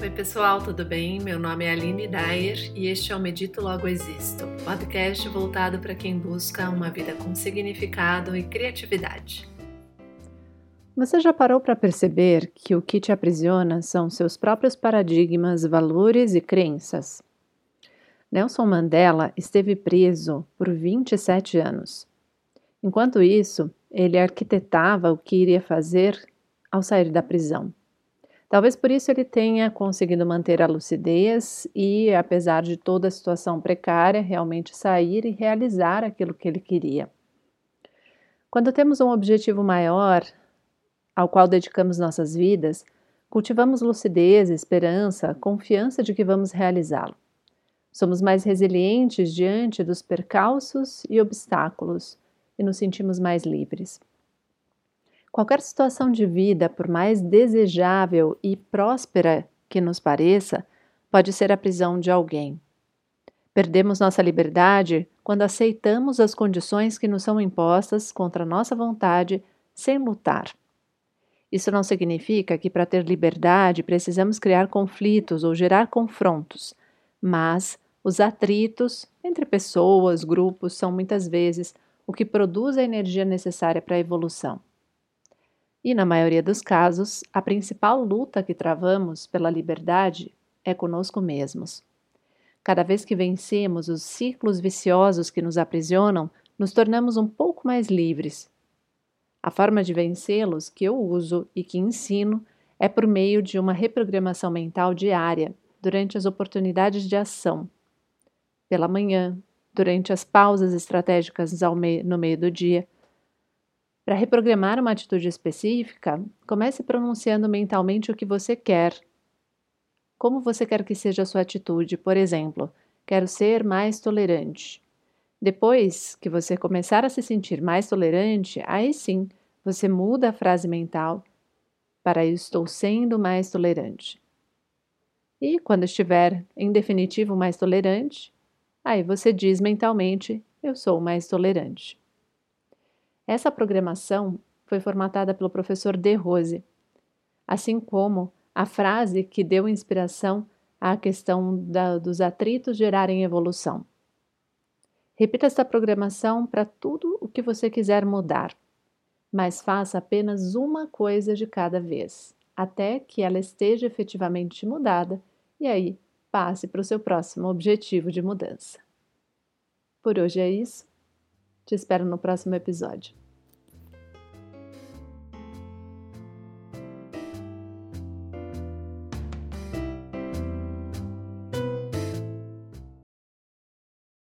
Oi, pessoal, tudo bem? Meu nome é Aline Dyer e este é o Medito Logo Existo, podcast voltado para quem busca uma vida com significado e criatividade. Você já parou para perceber que o que te aprisiona são seus próprios paradigmas, valores e crenças? Nelson Mandela esteve preso por 27 anos. Enquanto isso, ele arquitetava o que iria fazer ao sair da prisão. Talvez por isso ele tenha conseguido manter a lucidez e, apesar de toda a situação precária, realmente sair e realizar aquilo que ele queria. Quando temos um objetivo maior ao qual dedicamos nossas vidas, cultivamos lucidez, esperança, confiança de que vamos realizá-lo. Somos mais resilientes diante dos percalços e obstáculos e nos sentimos mais livres. Qualquer situação de vida, por mais desejável e próspera que nos pareça, pode ser a prisão de alguém. Perdemos nossa liberdade quando aceitamos as condições que nos são impostas contra nossa vontade sem lutar. Isso não significa que para ter liberdade precisamos criar conflitos ou gerar confrontos, mas os atritos entre pessoas, grupos, são muitas vezes o que produz a energia necessária para a evolução. E, na maioria dos casos, a principal luta que travamos pela liberdade é conosco mesmos. Cada vez que vencemos os ciclos viciosos que nos aprisionam, nos tornamos um pouco mais livres. A forma de vencê-los que eu uso e que ensino é por meio de uma reprogramação mental diária, durante as oportunidades de ação. Pela manhã, durante as pausas estratégicas no meio do dia para reprogramar uma atitude específica, comece pronunciando mentalmente o que você quer. Como você quer que seja a sua atitude? Por exemplo, quero ser mais tolerante. Depois que você começar a se sentir mais tolerante, aí sim você muda a frase mental para eu estou sendo mais tolerante. E quando estiver em definitivo mais tolerante, aí você diz mentalmente eu sou mais tolerante. Essa programação foi formatada pelo professor De Rose, assim como a frase que deu inspiração à questão da, dos atritos gerarem evolução. Repita esta programação para tudo o que você quiser mudar, mas faça apenas uma coisa de cada vez, até que ela esteja efetivamente mudada e aí passe para o seu próximo objetivo de mudança. Por hoje é isso. Te espero no próximo episódio.